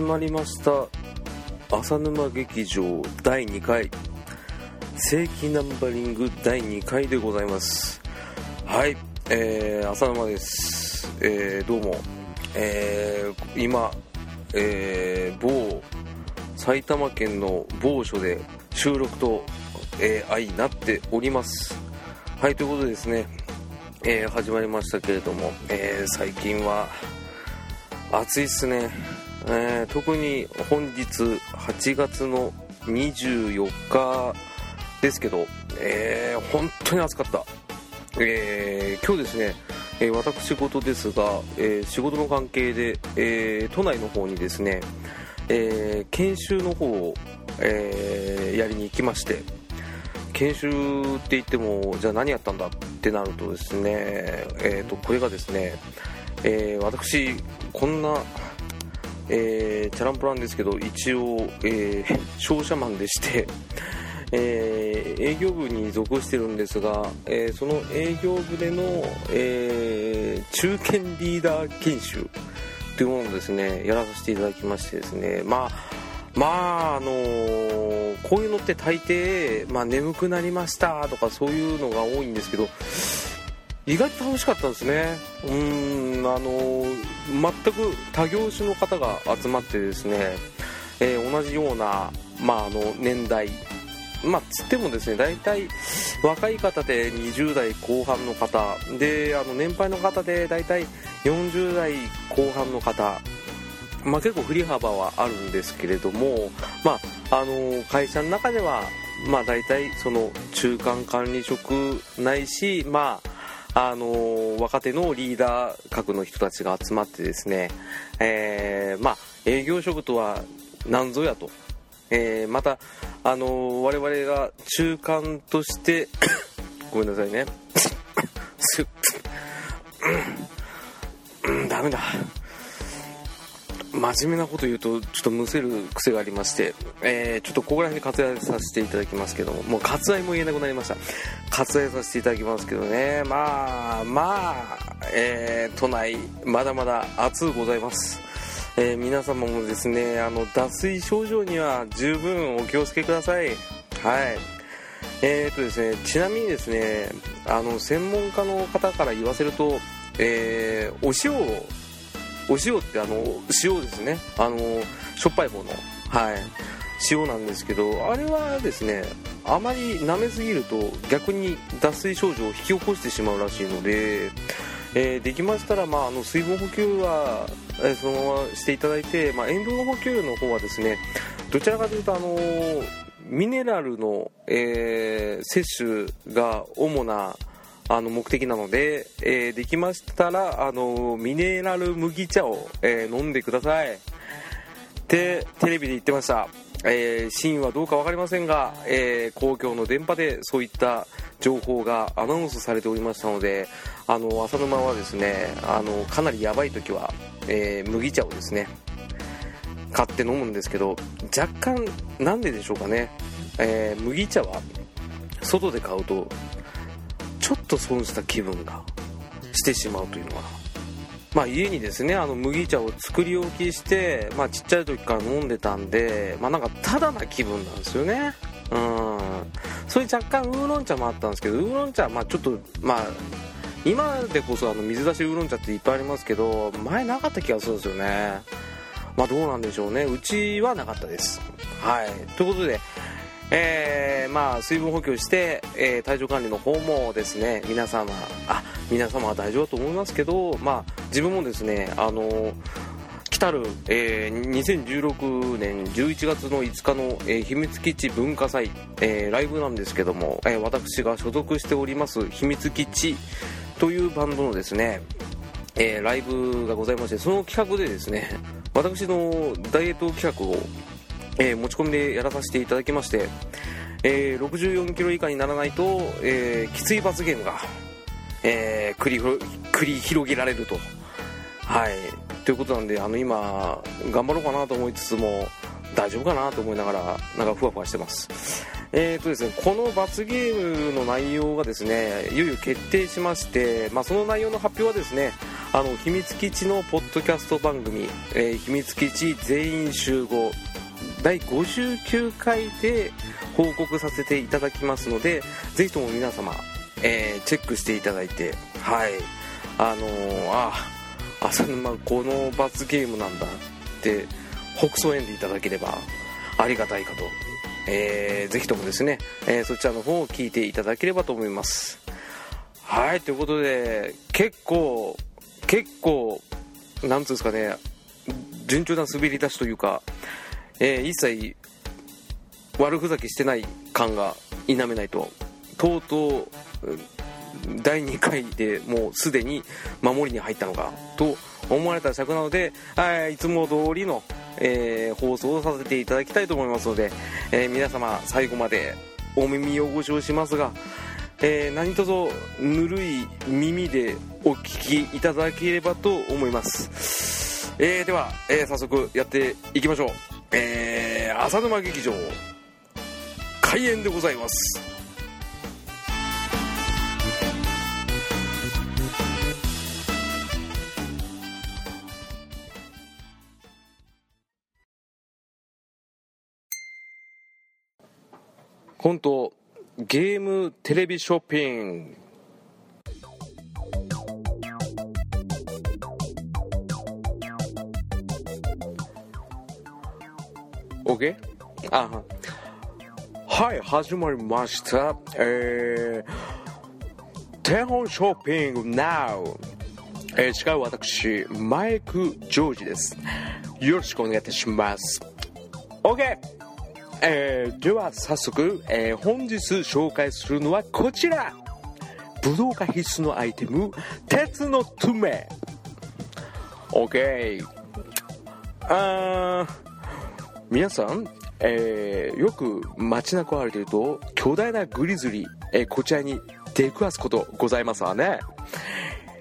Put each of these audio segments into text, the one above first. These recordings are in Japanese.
始まりました。浅沼劇場第2回。正規ナンバリング第2回でございます。はいえー、浅沼です。えー、どうも。えー、今えー、某埼玉県の某所で収録と、えー、相なっております。はいということでですね、えー、始まりましたけれども、えー、最近は暑いっすね、えー、特に本日8月の24日ですけど、えー、本当に暑かった、えー、今日ですね、えー、私事ですが、え、仕事の関係で、え、都内の方にですね、え、研修の方を、え、やりに行きまして研修って言ってもじゃあ何やったんだってなるとですね、えー、とこれがですね、え、私こんな、えー、チャランプランですけど一応、えー、商社マンでしてえー、営業部に属してるんですが、え、その営業部での、え、中堅リーダー研修というものをですねやらさせていただきましてですねまあまああの、こういうのって大抵、まあ、眠くなりましたとかそういうのが多いんですけど意外と楽しかったんですね。うんあのー、全く他業種の方が集まってですね、えー、同じような、まあ、あの年代。まあ、つってもですね大体若い方で20代後半の方。であの年配の方で大体40代後半の方、まあ、結構振り幅はあるんですけれども、まあ、あの会社の中では、まあ、大体その中間管理職ないし、まあ、あの若手のリーダー格の人たちが集まってですね、えーまあ、営業職とは何ぞやと。えー、また、あの、我々が中間として ごめんなさいね。うん、ダメだ。真面目なこと言うとちょっとむせる癖がありまして、えー、ちょっとここら辺で割愛させていただきますけどももう割愛も言えなくなりました。割愛させていただきますけどね。まあまあ、えー、都内まだまだ暑うございます。えー、皆様もですねあの脱水症状には十分お気をつけください。はい。えーとですねちなみにですねあの専門家の方から言わせると、えー、お塩をお塩ってあの塩ですね。あのしょっぱい方の。はい。塩なんですけどあれはですねあまり舐めすぎると逆に脱水症状を引き起こしてしまうらしいのでえー、できましたら、まあ、あの水分補給は、えー、そのまましていただいて、まあ、塩分補給の方はですねどちらかというと、あの、ミネラルの、えー、摂取が主なあの目的なので、えー、できましたら、あのミネラル麦茶を、えー、飲んでください。ってテレビで言ってました、えー、真はどうか分かりませんが、え公共の電波でそういった情報がアナウンスされておりましたのであの浅沼はですねあのかなりやばい時は、え、麦茶をですね買って飲むんですけど若干なんででしょうかね、え、麦茶は外で買うとちょっと損した気分がしてしまうというのはまあ、家にですねあの麦茶を作り置きして、まあ、ちっちゃい時から飲んでたんで、まあ、なんかただな気分なんですよね。うん。それ若干ウーロン茶もあったんですけどウーロン茶まあちょっとまあ今でこそあの水出しウーロン茶っていっぱいありますけど前なかった気がするんですよね。まあどうなんでしょうね。うちはなかったです。はい。ということでえー、まあ水分補給して、えー、体調管理の方もですね皆様あ皆様は大丈夫だと思いますけどまあ自分もですねあのー来る、えー、2016年11月の5日の、えー、秘密基地文化祭、えー、ライブなんですけども、え、私が所属しております秘密基地というバンドのですね、え、ライブがございましてその企画でですね私のダイエット企画を、えー、持ち込みでやらさせていただきまして、えー、64キロ以下にならないと、えー、きつい罰ゲームが、えー、繰り繰り広げられると。はい。ということなんであの今頑張ろうかなと思いつつも大丈夫かなと思いながらなんかふわふわしてます。えーとですね、この罰ゲームの内容がですねいよいよ決定しまして、まあ、その内容の発表はですねあの秘密基地のポッドキャスト番組「えー、秘密基地全員集合」第59回で報告させていただきますのでぜひとも皆様、えー、チェックしていただいてはい。あのー、あ浅沼この罰ゲームなんだって北総園でいただければありがたいかと、えー、ぜひともですね、えー、そちらの方を聞いていただければと思います。はいということで結構結構なんつうんですかね順調な滑り出しというか、えー、一切悪ふざけしてない感が否めないと。とうとう第2回でもうすでに守りに入ったのかと思われた尺なので、はい、いつも通りの、えー、放送をさせていただきたいと思いますので、えー、皆様最後までお耳汚しをしますが、えー、何卒ぬるい耳でお聞きいただければと思います、えー、では、え、早速やっていきましょう、えー、浅沼劇場開演でございます。本当ゲームテレビショッピング。オッケーあはい始まりました。えー、テホンショッピング NOW えー、違う私マイク・ジョージです。よろしくお願いいたします。OK えー、では早速、えー、本日紹介するのはこちら。武道家必須のアイテム鉄の爪。OK あー皆さん、えー、よく街中を歩いていると巨大なグリズリー、えー、こちらに出くわすことございますわね。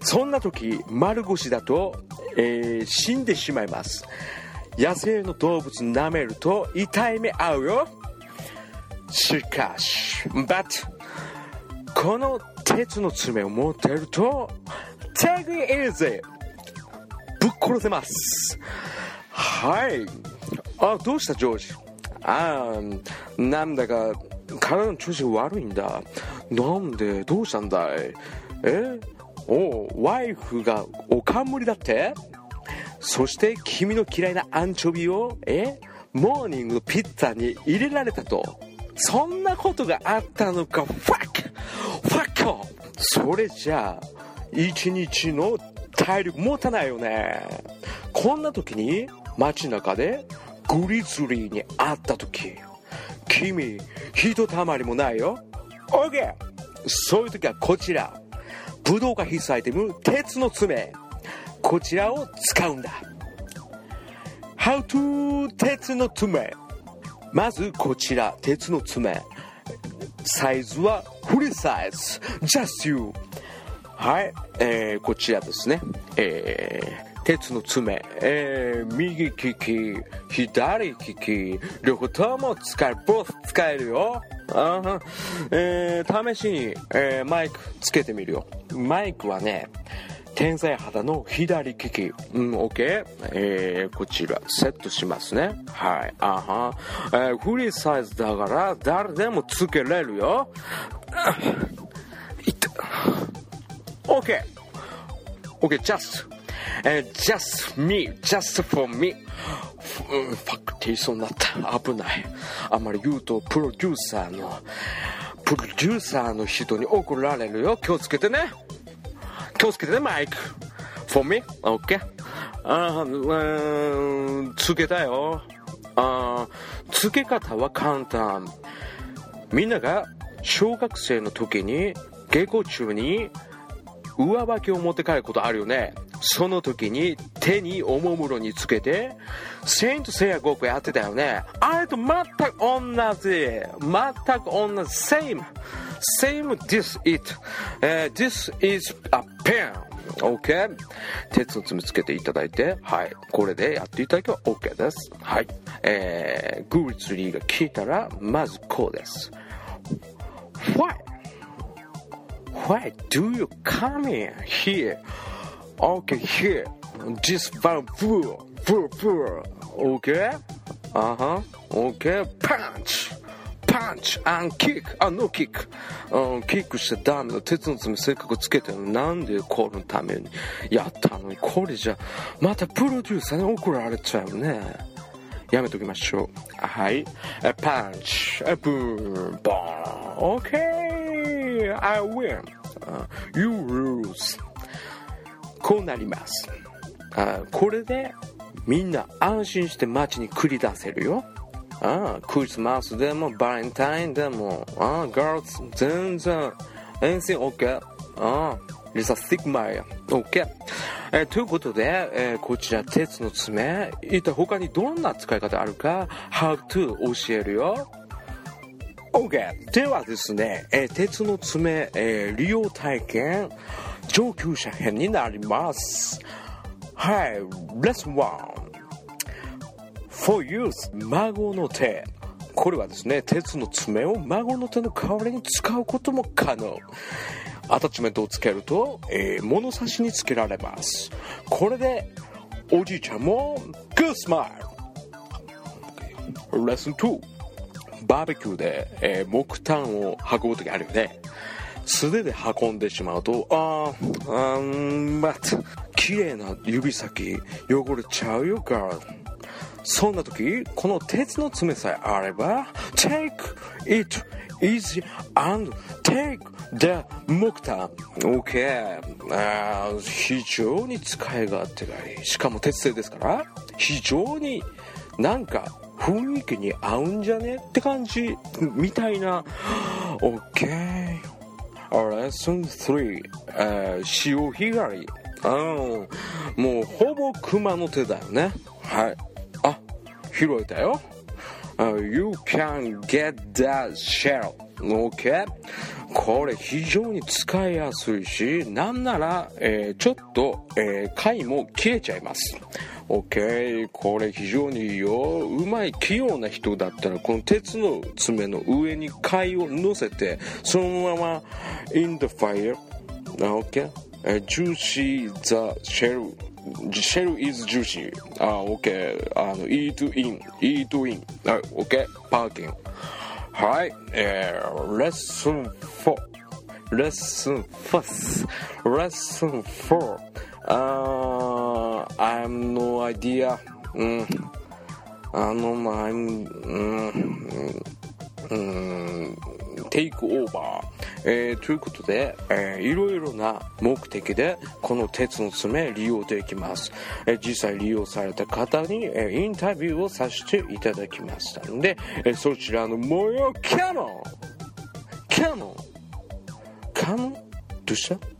そんな時丸腰だと、えー、死んでしまいます。野生の動物舐めると痛い目合うよ。しかし But この鉄の爪を持ってると Take it easy ぶっ殺せます。はい。あどうしたジョージ？ああなんだか体の調子悪いんだ。なんでどうしたんだい？え？おワイフがおかんむりだって？そして君の嫌いなアンチョビをえ？モーニングピッツァに入れられたと。そんなことがあったのか。ファック！ファック！それじゃあ一日の体力持たないよね。こんな時に街中でグリズリーに会った時君ひとたまりもないよ。OK そういう時はこちら。武道家必須アイテム鉄の爪。こちらを使うんだ。How to 鉄の爪。まずこちら鉄の爪。サイズはフリーサイズ。Just you はい、えー、こちらですね、えー、鉄の爪、えー、右利き左利き両方とも使えるボス使えるよあえー、試しに、えー、マイクつけてみるよマイクはね天才肌の左利き。うん、OK? えー、こちら、セットしますね。はい。あは。えー、フリーサイズだから、誰でもつけれるよ。いった。OK! OK, just. え、just me, just for me. ファクティーそうになった。危ない。あんまり言うと、プロデューサーの、プロデューサーの人に怒られるよ。気をつけてね。気をつけてね、マイク。for me? OK? あー、つけたよ。あつけ方は簡単。みんなが小学生の時に下校中に上履きを持って帰ることあるよね。その時に手におもむろにつけて、セイントセイヤごっこやってたよね。あれと全く同じ。全く同じ。same. same this it、uh, this is a pen OK 鉄の爪つけていただいてはいこれでやっていただけば OK ですはいえー、グリツリーが聞いたらまずこうです Why? Why do you come here? Okay, here. This one, pull, pull, pull. Okay? Uh-huh. Okay, punch. パンチアンキックあノーキック、うん、キックしちゃダメだ鉄の爪せっかくつけてるのなんでこのためにやったのにこれじゃまたプロデューサーに怒られちゃうねやめときましょうはいパンチブーンボーン OK. I win、uh, You lose こうなります。あこれでみんな安心して街に繰り出せるよ。あクリスマスでもバレンタインでもあガールズ全然 anything OK ああリサスティックマイヤ OK えー、ということで、えー、こちら鉄の爪。一体他にどんな使い方あるか How to 教えるよ。OK ではですね、えー、鉄の爪、え、利用体験。上級者編になります。はい Lesson 1 For use 孫の手。これはですね鉄の爪を孫の手の代わりに使うことも可能。アタッチメントをつけると、えー、物差しにつけられます。これでおじいちゃんもグッスマイルレッスン2バーベキューで、えー、木炭を運ぶ時あるよね。素手で運んでしまうとあーあーまた綺麗な指先汚れちゃうよガールそんな時この鉄の爪さえあれば Take it easy and take the 木炭 OK あ非常に使い勝手がいい。しかも鉄製ですから非常になんか雰囲気に合うんじゃね？って感じみたいな。OK Lesson 3、えー、潮干狩りうんもうほぼ熊の手だよねはいあ拾えたよ。Uh, you can get that shell. OK? これ非常に使いやすいし、なんなら、えー、ちょっと、えー、貝も切れちゃいます。OK これ非常にいいようまい器用な人だったらこの鉄の爪の上に貝を乗せてそのまま in the fire. OK、uh, juicy the shell shell is juicy. あ OK あの eat in eat in. はい OK パーキングはいえー、レッスン4レッスン4レッスン4あ I am no idea. うん。あのまあうんうん。うん。テイクオーバー、えー、ということで、えー、いろいろな目的でこの鉄の爪利用できます、えー、実際利用された方に、えー、インタビューをさせていただきましたので、えー、そちらの模様キャノン。キャノン。キャノン。どうした？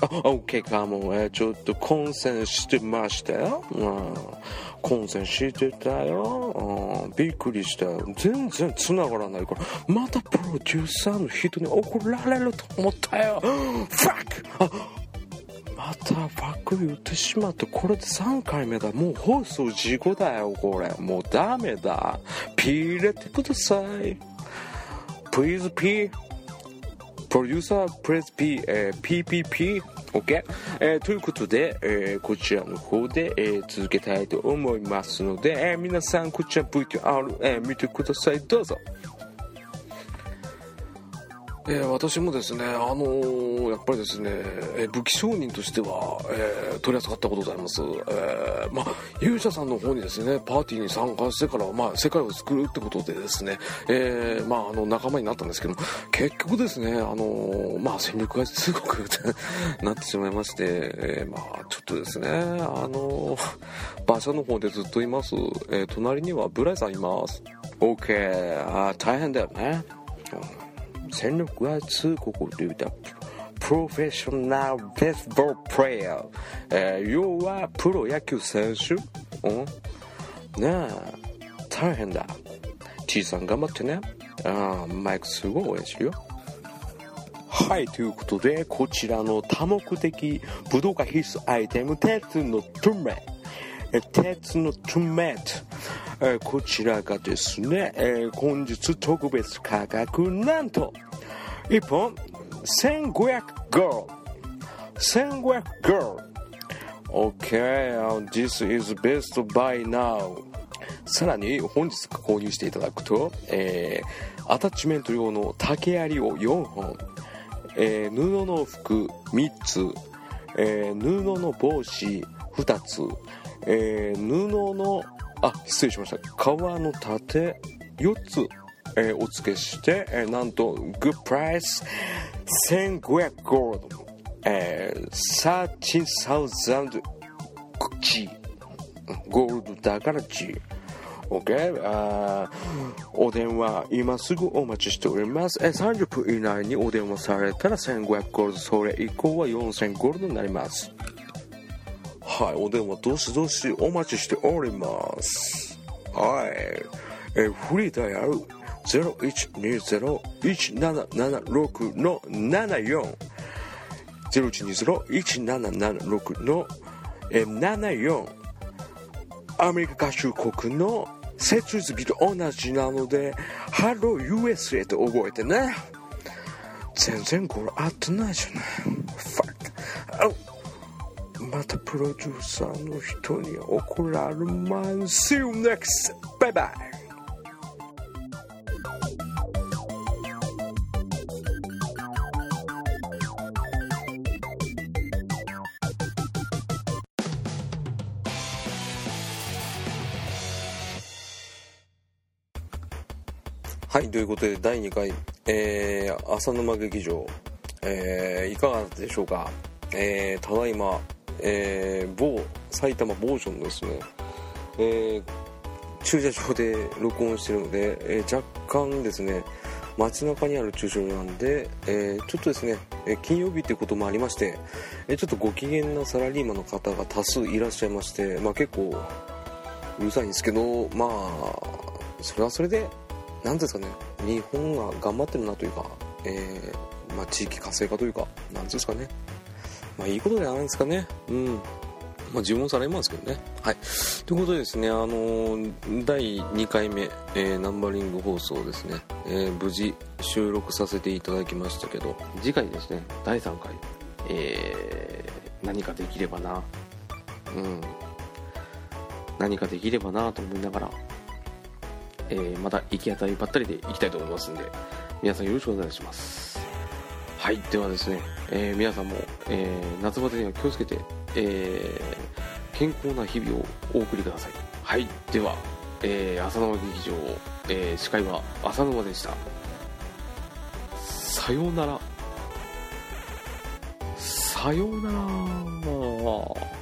あ、OK かも、え、ちょっと混戦してましたよ。うん。混戦してたよ、うん、びっくりした。よ全然繋がらないから。またプロデューサーの人に怒られると思ったよ。ファックまたバック言ってしまってこれで3回目だ。もう放送事故だよこれ。もうダメだ。ピー入れてください。Please P. プロデューサープレス P、えー、PPP OK、えー、ということで、えー、こちらの方で、えー、続けたいと思いますので、えー、皆さんこちら VTR、えー、見てください。どうぞ。えー、私もですね、あのー、やっぱりですね、えー、武器商人としては、え取り扱ったことございます。えまあ、勇者さんの方にですね、パーティーに参加してから、まあ、世界を作るってことでですね、えまあ、あの、仲間になったんですけど、結局ですね、あのまあ、戦力がすごく なってしまいまして、えまあ、ちょっとですね、あの馬車の方でずっといます。え隣にはブライさんいます。OK、あ大変だよね。うん戦力外通告といったプロフェッショナルベースボールプレイヤー、えー、要はプロ野球選手、うん、ねえ。大変だ。T さん頑張ってね。あマイクすごい応援するよ。はい、ということで、こちらの多目的武道家必須アイテム、鉄のトゥメ。鉄のトゥメえこちらがですね、え本日特別価格、なんと、1本1500ゴー。ル1500ゴー。ル OK This is best buy now さらに本日購入していただくと、えー、アタッチメント用の竹槍を4本、えー、布の服3つ、えー、布の帽子2つ、えー、布のあ失礼しました。革の盾4つ、えー、お付けして、えー、なんとグップライス1500ゴールド、えー、13,000 G ゴールドだから G OK? あお電話今すぐお待ちしております。え30分以内にお電話されたら1500ゴールド。それ以降は4000ゴールドになります。はいお電話どしどしお待ちしております。はい。えフリーダイヤル0120-1776の74 0120-1776の74アメリカ合衆国の設備と同じなのでハロー USA と覚えてね。全然これ合ってないじゃない。プロデューサーの人に怒られます See you next. Bye bye はいということで第2回、えー、浅沼劇場、えー、いかがでしょうか、えー、ただいま、えー、某埼玉某所のですね、えー、駐車場で録音してるので、えー、若干ですね街中にある駐車場なんで、えー、ちょっとですね、え金曜日っていうこともありまして、えちょっとご機嫌なサラリーマンの方が多数いらっしゃいまして、まあ、結構うるさいんですけどまあそれはそれで何ですかね日本が頑張ってるなというか、え、まあ、地域活性化というか何ですかね。まあいいことじゃないですかね。うん。まあ自分されますけどね。はい。ということでですねあのー、第2回目、えー、ナンバリング放送ですね、えー、無事収録させていただきましたけど次回ですね第3回。え、何かできればな。うん。何かできればなと思いながらえ、また行き当たりばったりで行きたいと思いますんで皆さんよろしくお願いします。はいではですね、えー、皆さんも、えー、夏バテには気をつけて、え健康な日々をお送りください。はいでは、え浅沼劇場、え司会は浅沼でした。さようなら。さようなら。